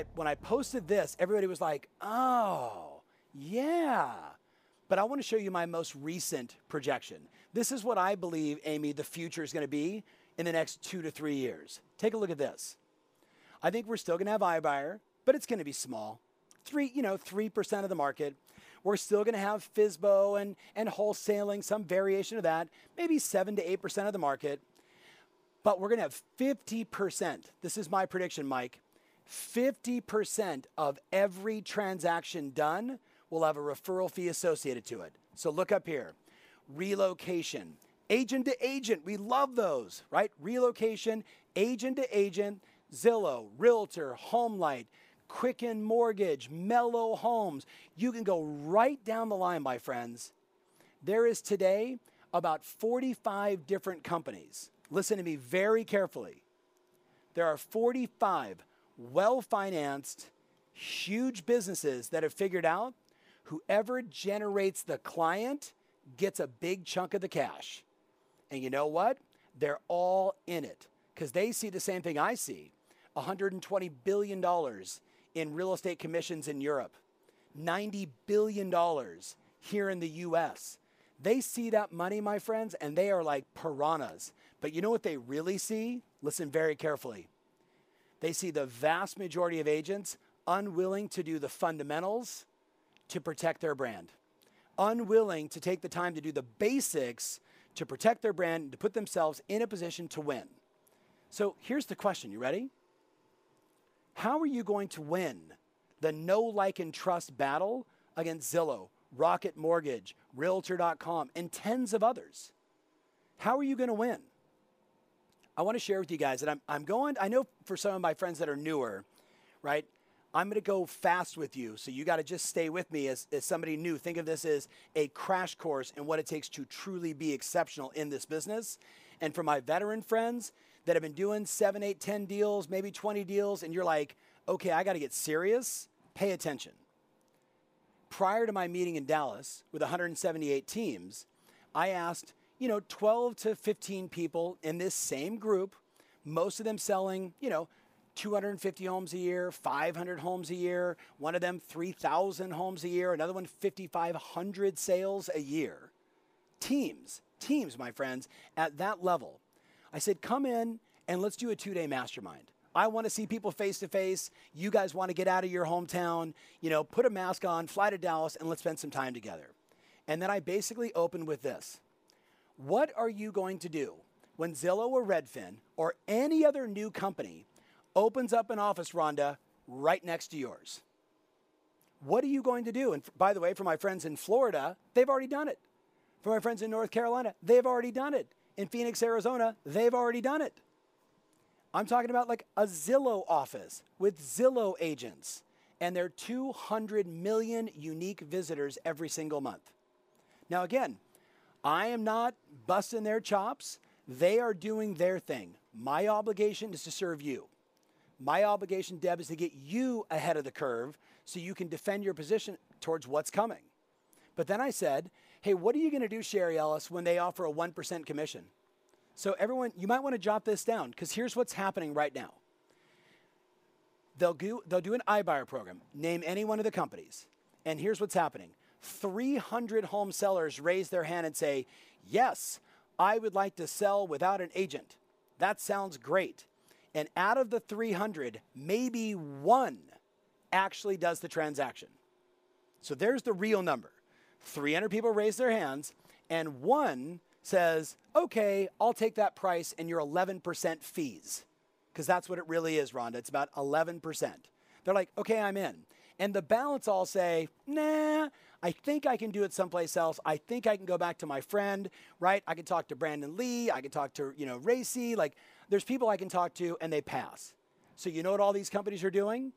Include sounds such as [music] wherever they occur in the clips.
I when I posted this, everybody was like, "Oh, yeah." But I want to show you my most recent projection. This is what I believe, Amy, the future is going to be in the next 2 to 3 years. Take a look at this. I think we're still going to have iBuyer, but it's going to be small. 3, you know, 3% of the market. We're still going to have FSBO and, and wholesaling, some variation of that, maybe 7 to 8% of the market. But we're going to have 50%. This is my prediction, Mike. 50% of every transaction done will have a referral fee associated to it. So look up here relocation, agent to agent. We love those, right? Relocation, agent to agent, Zillow, Realtor, HomeLight, Quicken Mortgage, Mellow Homes. You can go right down the line, my friends. There is today about 45 different companies. Listen to me very carefully. There are 45 well financed, huge businesses that have figured out whoever generates the client gets a big chunk of the cash. And you know what? They're all in it because they see the same thing I see $120 billion in real estate commissions in Europe, $90 billion here in the US. They see that money, my friends, and they are like piranhas. But you know what they really see? Listen very carefully. They see the vast majority of agents unwilling to do the fundamentals to protect their brand, unwilling to take the time to do the basics to protect their brand, and to put themselves in a position to win. So here's the question you ready? How are you going to win the no like, and trust battle against Zillow, Rocket Mortgage, Realtor.com, and tens of others? How are you going to win? I want to share with you guys that I'm, I'm going, I know for some of my friends that are newer, right? I'm going to go fast with you. So you got to just stay with me as, as somebody new. Think of this as a crash course in what it takes to truly be exceptional in this business. And for my veteran friends that have been doing seven, eight, 10 deals, maybe 20 deals, and you're like, okay, I got to get serious, pay attention. Prior to my meeting in Dallas with 178 teams, I asked, you know, 12 to 15 people in this same group, most of them selling, you know, 250 homes a year, 500 homes a year, one of them 3,000 homes a year, another one 5,500 sales a year. Teams, teams, my friends, at that level. I said, come in and let's do a two day mastermind. I want to see people face to face. You guys want to get out of your hometown, you know, put a mask on, fly to Dallas, and let's spend some time together. And then I basically opened with this What are you going to do when Zillow or Redfin or any other new company opens up an office, Rhonda, right next to yours. What are you going to do? And by the way, for my friends in Florida, they've already done it. For my friends in North Carolina, they've already done it. In Phoenix, Arizona, they've already done it. I'm talking about like a Zillow office with Zillow agents and their 200 million unique visitors every single month. Now, again, I am not busting their chops. They are doing their thing. My obligation is to serve you. My obligation, Deb, is to get you ahead of the curve so you can defend your position towards what's coming. But then I said, hey, what are you going to do, Sherry Ellis, when they offer a 1% commission? So, everyone, you might want to jot this down because here's what's happening right now. They'll do, they'll do an iBuyer program, name any one of the companies. And here's what's happening 300 home sellers raise their hand and say, Yes, I would like to sell without an agent. That sounds great. And out of the 300, maybe one actually does the transaction. So there's the real number. 300 people raise their hands, and one says, okay, I'll take that price and your 11% fees. Because that's what it really is, Rhonda. It's about 11%. They're like, okay, I'm in. And the balance all say, nah, I think I can do it someplace else. I think I can go back to my friend, right? I can talk to Brandon Lee. I can talk to, you know, Racy. Like, there's people I can talk to and they pass. So, you know what all these companies are doing?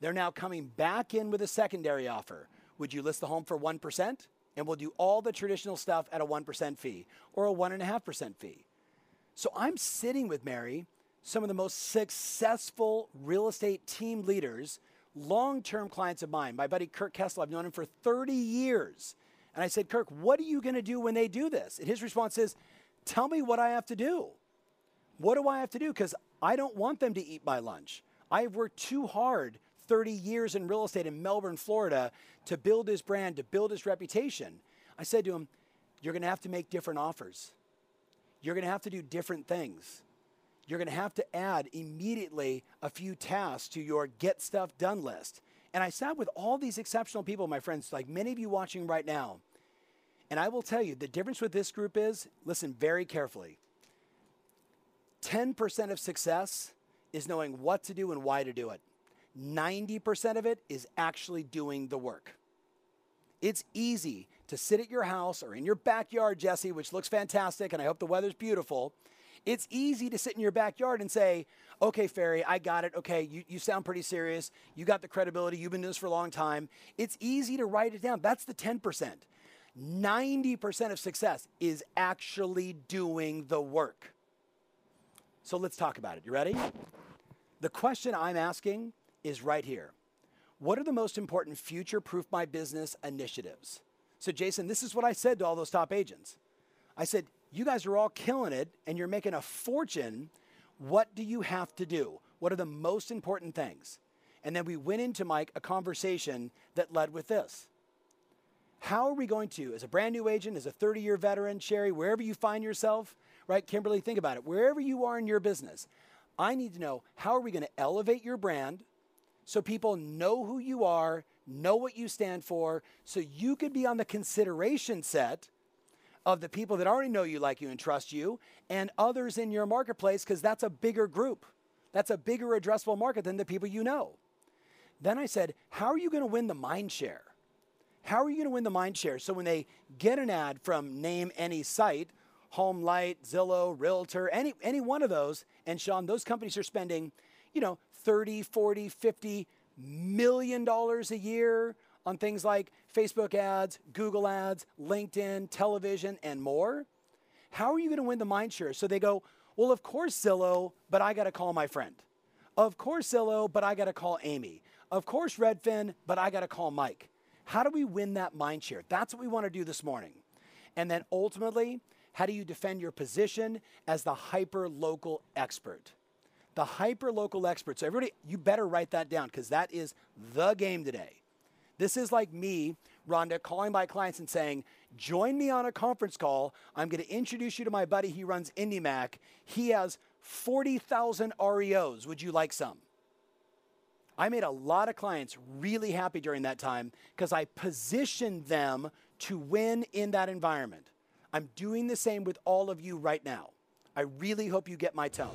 They're now coming back in with a secondary offer. Would you list the home for 1%? And we'll do all the traditional stuff at a 1% fee or a 1.5% fee. So I'm sitting with Mary, some of the most successful real estate team leaders, long term clients of mine. My buddy Kirk Kessel, I've known him for 30 years. And I said, Kirk, what are you going to do when they do this? And his response is, Tell me what I have to do. What do I have to do? Because I don't want them to eat my lunch. I have worked too hard 30 years in real estate in Melbourne, Florida to build his brand, to build his reputation. I said to him, You're going to have to make different offers. You're going to have to do different things. You're going to have to add immediately a few tasks to your get stuff done list. And I sat with all these exceptional people, my friends, like many of you watching right now. And I will tell you the difference with this group is listen very carefully. 10% of success is knowing what to do and why to do it. 90% of it is actually doing the work. It's easy to sit at your house or in your backyard, Jesse, which looks fantastic, and I hope the weather's beautiful. It's easy to sit in your backyard and say, okay, Ferry, I got it. Okay, you, you sound pretty serious. You got the credibility. You've been doing this for a long time. It's easy to write it down. That's the 10%. 90% of success is actually doing the work. So let's talk about it. You ready? The question I'm asking is right here. What are the most important future proof my business initiatives? So, Jason, this is what I said to all those top agents. I said, You guys are all killing it and you're making a fortune. What do you have to do? What are the most important things? And then we went into Mike a conversation that led with this. How are we going to, as a brand new agent, as a 30 year veteran, Sherry, wherever you find yourself, right? Kimberly, think about it. Wherever you are in your business, I need to know how are we going to elevate your brand? so people know who you are, know what you stand for, so you could be on the consideration set of the people that already know you, like you, and trust you, and others in your marketplace, because that's a bigger group. That's a bigger addressable market than the people you know. Then I said, How are you going to win the mind share? How are you going to win the mind share? So when they get an ad from name any site, HomeLight, Zillow, Realtor, any, any one of those, and Sean, those companies are spending, you know, 30, 40, 50 million dollars a year on things like Facebook ads, Google ads, LinkedIn, television, and more. How are you going to win the mind share? So they go, well, of course, Zillow, but I got to call my friend. Of course, Zillow, but I got to call Amy. Of course, Redfin, but I got to call Mike. How do we win that mind share? That's what we want to do this morning. And then ultimately, how do you defend your position as the hyper local expert? the hyper local expert. So everybody, you better write that down because that is the game today. This is like me, Rhonda, calling my clients and saying, join me on a conference call. I'm going to introduce you to my buddy. He runs IndyMac. He has 40,000 REOs. Would you like some? I made a lot of clients really happy during that time because I positioned them to win in that environment. I'm doing the same with all of you right now. I really hope you get my tone.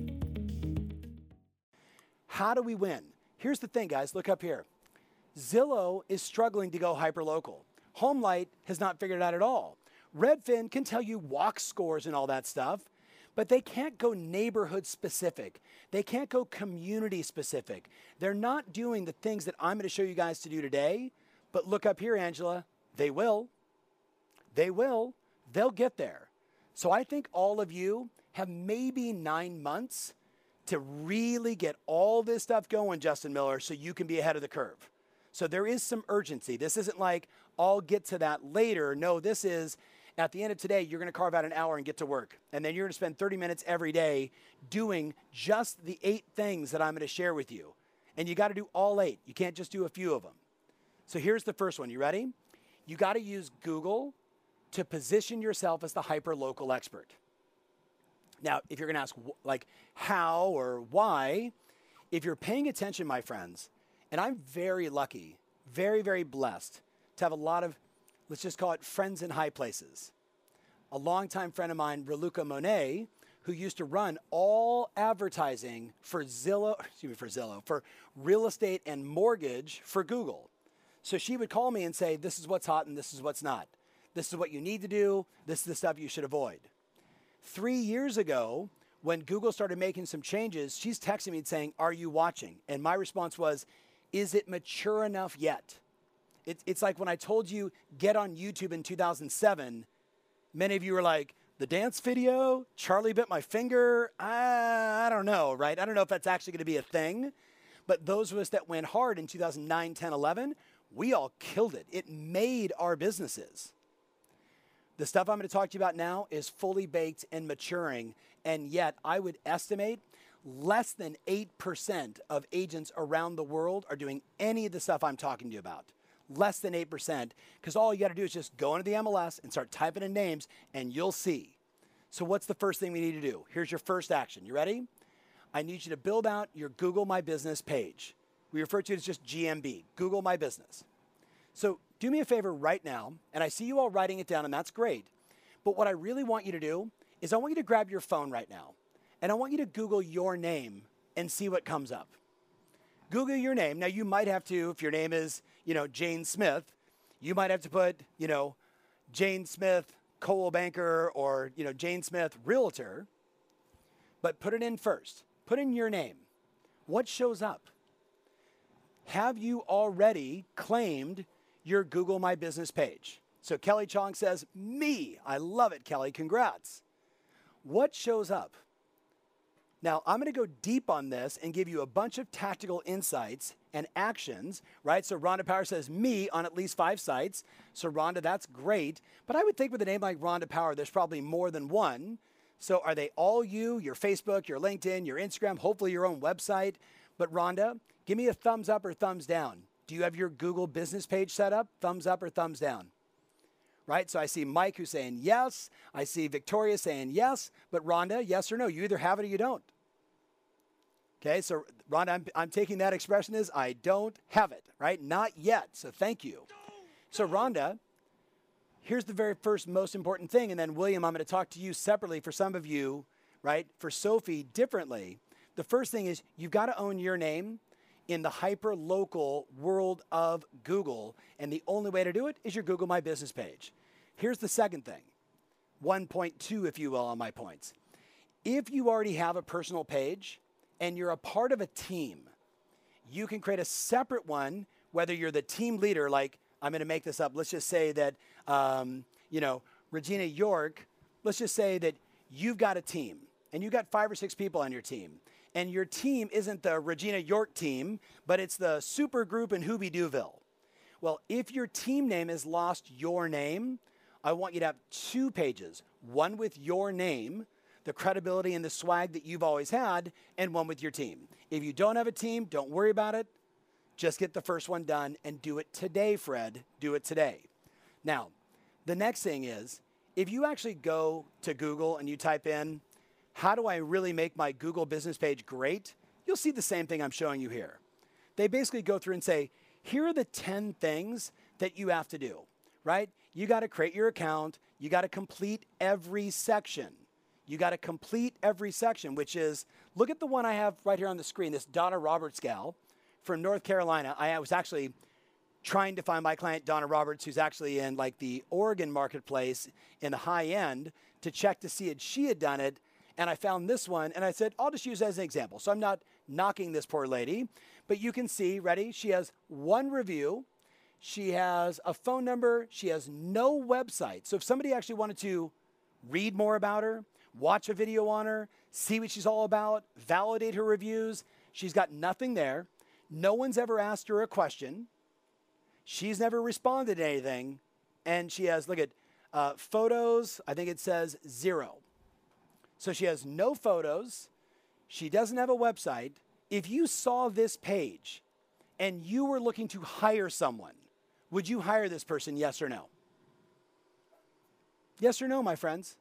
How do we win? Here's the thing, guys. Look up here. Zillow is struggling to go hyper local. HomeLight has not figured it out at all. Redfin can tell you walk scores and all that stuff, but they can't go neighborhood specific. They can't go community specific. They're not doing the things that I'm going to show you guys to do today. But look up here, Angela. They will. They will. They'll get there. So I think all of you have maybe nine months to really get all this stuff going, Justin Miller, so you can be ahead of the curve. So there is some urgency. This isn't like, I'll get to that later. No, this is at the end of today, you're going to carve out an hour and get to work. And then you're going to spend 30 minutes every day doing just the eight things that I'm going to share with you. And you got to do all eight. You can't just do a few of them. So here's the first one. You ready? you got to use Google to position yourself as the hyper local expert. Now, if you're going to ask like how or why, if you're paying attention, my friends, and I'm very lucky, very, very blessed to have a lot of, let's just call it friends in high places. A longtime friend of mine, Raluca Monet, who used to run all advertising for Zillow, [laughs] excuse me, for Zillow, for real estate and mortgage for Google. So she would call me and say, This is what's hot and this is what's not. This is what you need to do. This is the stuff you should avoid. Three years ago, when Google started making some changes, she's texting me and saying, Are you watching? And my response was, Is it mature enough yet? It, it's like when I told you, get on YouTube in 2007, many of you were like, the dance video, Charlie bit my finger. I, I don't know, right? I don't know if that's actually going to be a thing. But those of us that went hard in 2009, 10, 11, we all killed it. It made our businesses. The stuff I'm going to talk to you about now is fully baked and maturing. And yet, I would estimate less than 8% of agents around the world are doing any of the stuff I'm talking to you about. Less than 8%. Because all you got to do is just go into the MLS and start typing in names, and you'll see. So, what's the first thing we need to do? Here's your first action. You ready? I need you to build out your Google My Business page. We refer to it as just GMB, Google My Business. So do me a favor right now, and I see you all writing it down, and that's great. But what I really want you to do is I want you to grab your phone right now, and I want you to Google your name and see what comes up. Google your name. Now you might have to, if your name is, you know, Jane Smith, you might have to put, you know, Jane Smith, Coldwell Banker, or, you know, Jane Smith, Realtor. But put it in first. Put in your name. What shows up? Have you already claimed your Google My Business page? So Kelly Chong says, Me. I love it, Kelly. Congrats. What shows up? Now, I'm going to go deep on this and give you a bunch of tactical insights and actions, right? So Rhonda Power says me on at least five sites. So Rhonda, that's great. But I would think with a name like Rhonda Power, there's probably more than one. So are they all you, your Facebook, your LinkedIn, your Instagram, hopefully your own website? But Rhonda, give me a thumbs up or thumbs down. Do you have your Google business page set up? Thumbs up or thumbs down? Right? So I see Mike who's saying yes. I see Victoria saying yes. But Rhonda, yes or no? You either have it or you don't. Okay, so Rhonda, I'm, I'm taking that expression as I don't have it, right? Not yet. So thank you. So Rhonda, here's the very first most important thing. And then William, I'm going to talk to you separately for some of you, right? For Sophie, differently. The first thing is you've got to own your name in the hyper local world of Google. And the only way to do it is your Google My Business page. Here's the second thing 1.2, if you will, on my points. If you already have a personal page and you're a part of a team, you can create a separate one, whether you're the team leader, like I'm going to make this up. Let's just say that, um, you know, Regina York, let's just say that you've got a team and you've got five or six people on your team and your team isn't the Regina York team, but it's the super group in Hoobie Dooville. Well, if your team name has lost your name, I want you to have two pages one with your name, the credibility and the swag that you've always had, and one with your team. If you don't have a team, don't worry about it. Just get the first one done and do it today, Fred. Do it today. Now, the next thing is if you actually go to Google and you type in how do I really make my Google business page great? You'll see the same thing I'm showing you here. They basically go through and say, here are the 10 things that you have to do, right? You got to create your account. You got to complete every section. You got to complete every section, which is look at the one I have right here on the screen, this Donna Roberts gal from North Carolina. I was actually trying to find my client, Donna Roberts, who's actually in like the Oregon marketplace in the high end to check to see if she had done it and I found this one and I said, I'll just use it as an example. So I'm not knocking this poor lady, but you can see, ready? She has one review. She has a phone number. She has no website. So if somebody actually wanted to read more about her, watch a video on her, see what she's all about, validate her reviews, she's got nothing there. No one's ever asked her a question. She's never responded to anything. And she has, look at uh, photos, I think it says zero. So she has no photos. She doesn't have a website. If you saw this page and you were looking to hire someone, Would you hire this person, yes or no? Yes or no, my friends?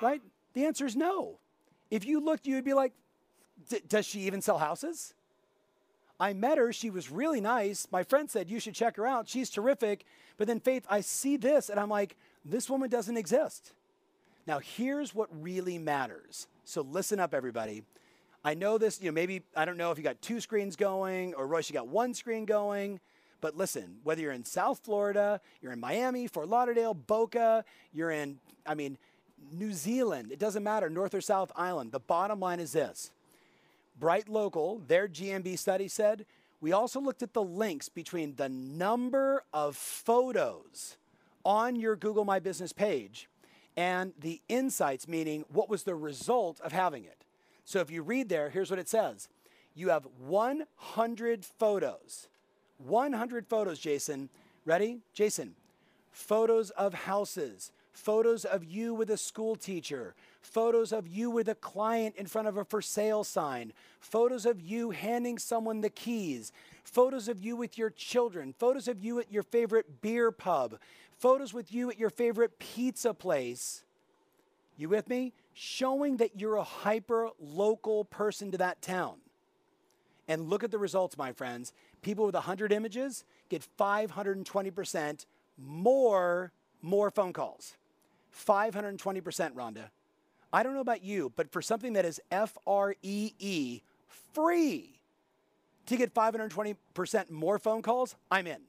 Right? The answer is no. If you looked, you would be like, does she even sell houses? I met her. She was really nice. My friend said, You should check her out. She's terrific. But then, Faith, I see this and I'm like, This woman doesn't exist. Now, here's what really matters. So, listen up, everybody. I know this, you know, maybe, I don't know if you got two screens going or Royce, you got one screen going. But listen, whether you're in South Florida, you're in Miami, Fort Lauderdale, Boca, you're in, I mean, New Zealand, it doesn't matter, North or South Island. The bottom line is this Bright Local, their GMB study said, we also looked at the links between the number of photos on your Google My Business page and the insights, meaning what was the result of having it. So if you read there, here's what it says you have 100 photos. 100 photos, Jason. Ready? Jason, photos of houses, photos of you with a school teacher, photos of you with a client in front of a for sale sign, photos of you handing someone the keys, photos of you with your children, photos of you at your favorite beer pub, photos with you at your favorite pizza place. You with me? Showing that you're a hyper local person to that town. And look at the results, my friends. People with 100 images get 520% more more phone calls. 520%, Rhonda. I don't know about you, but for something that is F R E E, free, to get 520% more phone calls, I'm in.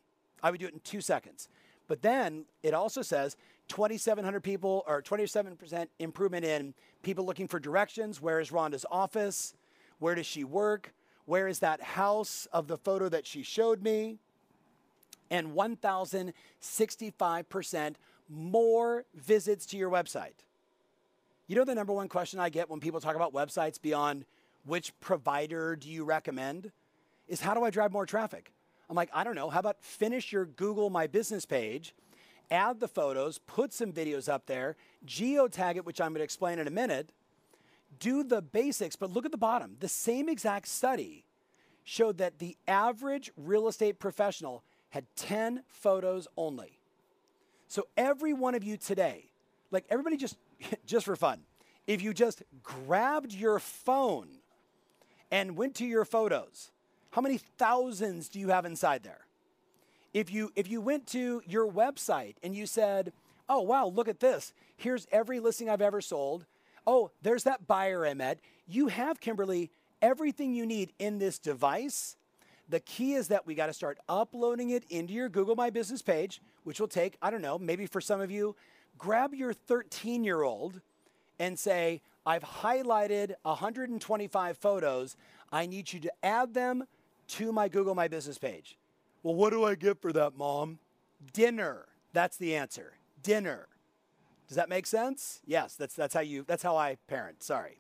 I would do it in two seconds. But then it also says 2,700 people or 27% improvement in people looking for directions. Where is Rhonda's office? Where does she work? Where is that house of the photo that she showed me? And 1,065% more visits to your website. You know the number one question I get when people talk about websites beyond which provider do you recommend is how do I drive more traffic? I'm like, I don't know. How about finish your Google My Business page, add the photos, put some videos up there, geotag it, which I'm going to explain in a minute, do the basics, but look at the bottom. The same exact study showed that the average real estate professional had 10 photos only. So every one of you today, like everybody just [laughs] just for fun, if you just grabbed your phone and went to your photos, how many thousands do you have inside there? If you if you went to your website and you said, "Oh wow, look at this. Here's every listing I've ever sold. Oh, there's that buyer I met." You have Kimberly everything you need in this device. The key is that we got to start uploading it into your Google My Business page, which will take, I don't know, maybe for some of you, grab your 13 year old and say, I've highlighted 125 photos. I need you to add them to my Google My Business page. Well, what do I get for that, mom? Dinner. That's the answer. Dinner. Does that make sense? Yes, that's, that's, how, you, that's how I parent. Sorry.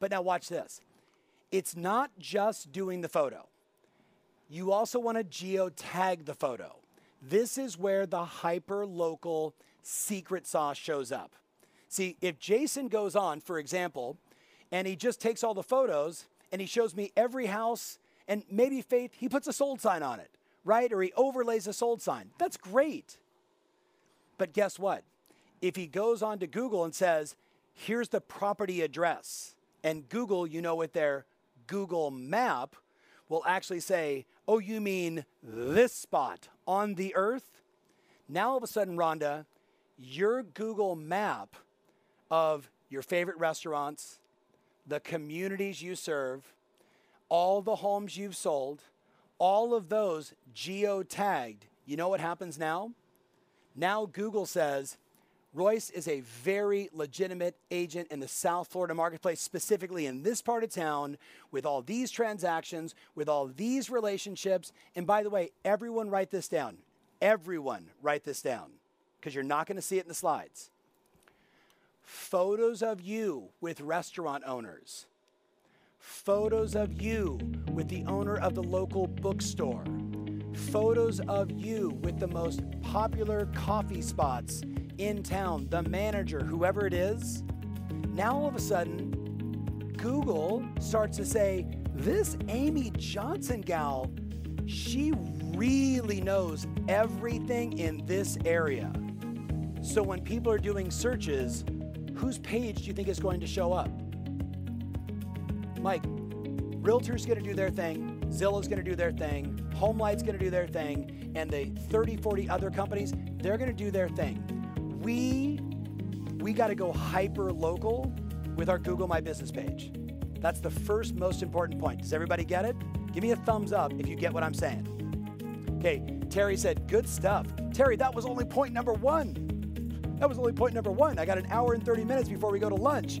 But now watch this. It's not just doing the photo. You also want to geotag the photo. This is where the hyper local secret sauce shows up. See, if Jason goes on, for example, and he just takes all the photos and he shows me every house and maybe Faith, he puts a sold sign on it, right? Or he overlays a sold sign. That's great. But guess what? If he goes on to Google and says, here's the property address, and Google, you know, with their Google map, will actually say, oh, you mean this spot on the earth? Now all of a sudden, Rhonda, your Google map of your favorite restaurants, the communities you serve, all the homes you've sold, all of those geo-tagged. You know what happens now? Now Google says Royce is a very legitimate agent in the South Florida marketplace, specifically in this part of town, with all these transactions, with all these relationships. And by the way, everyone write this down. Everyone write this down because you're not going to see it in the slides. Photos of you with restaurant owners, photos of you with the owner of the local bookstore, photos of you with the most popular coffee spots in town, the manager, whoever it is. Now all of a sudden, Google starts to say, This Amy Johnson gal, she really knows everything in this area. So when people are doing searches, whose page do you think is going to show up? Mike, Realtor's to do their thing, Zillow's to do their thing, Homelight's to do their thing, and the 30, 40 other companies, they're to do their thing. We we got to go hyper local with our Google My Business page. That's the first most important point. Does everybody get it? Give me a thumbs up if you get what I'm saying. Okay, Terry said, good stuff. Terry, that was only point number one. That was only point number one. I got an hour and 30 minutes before we go to lunch.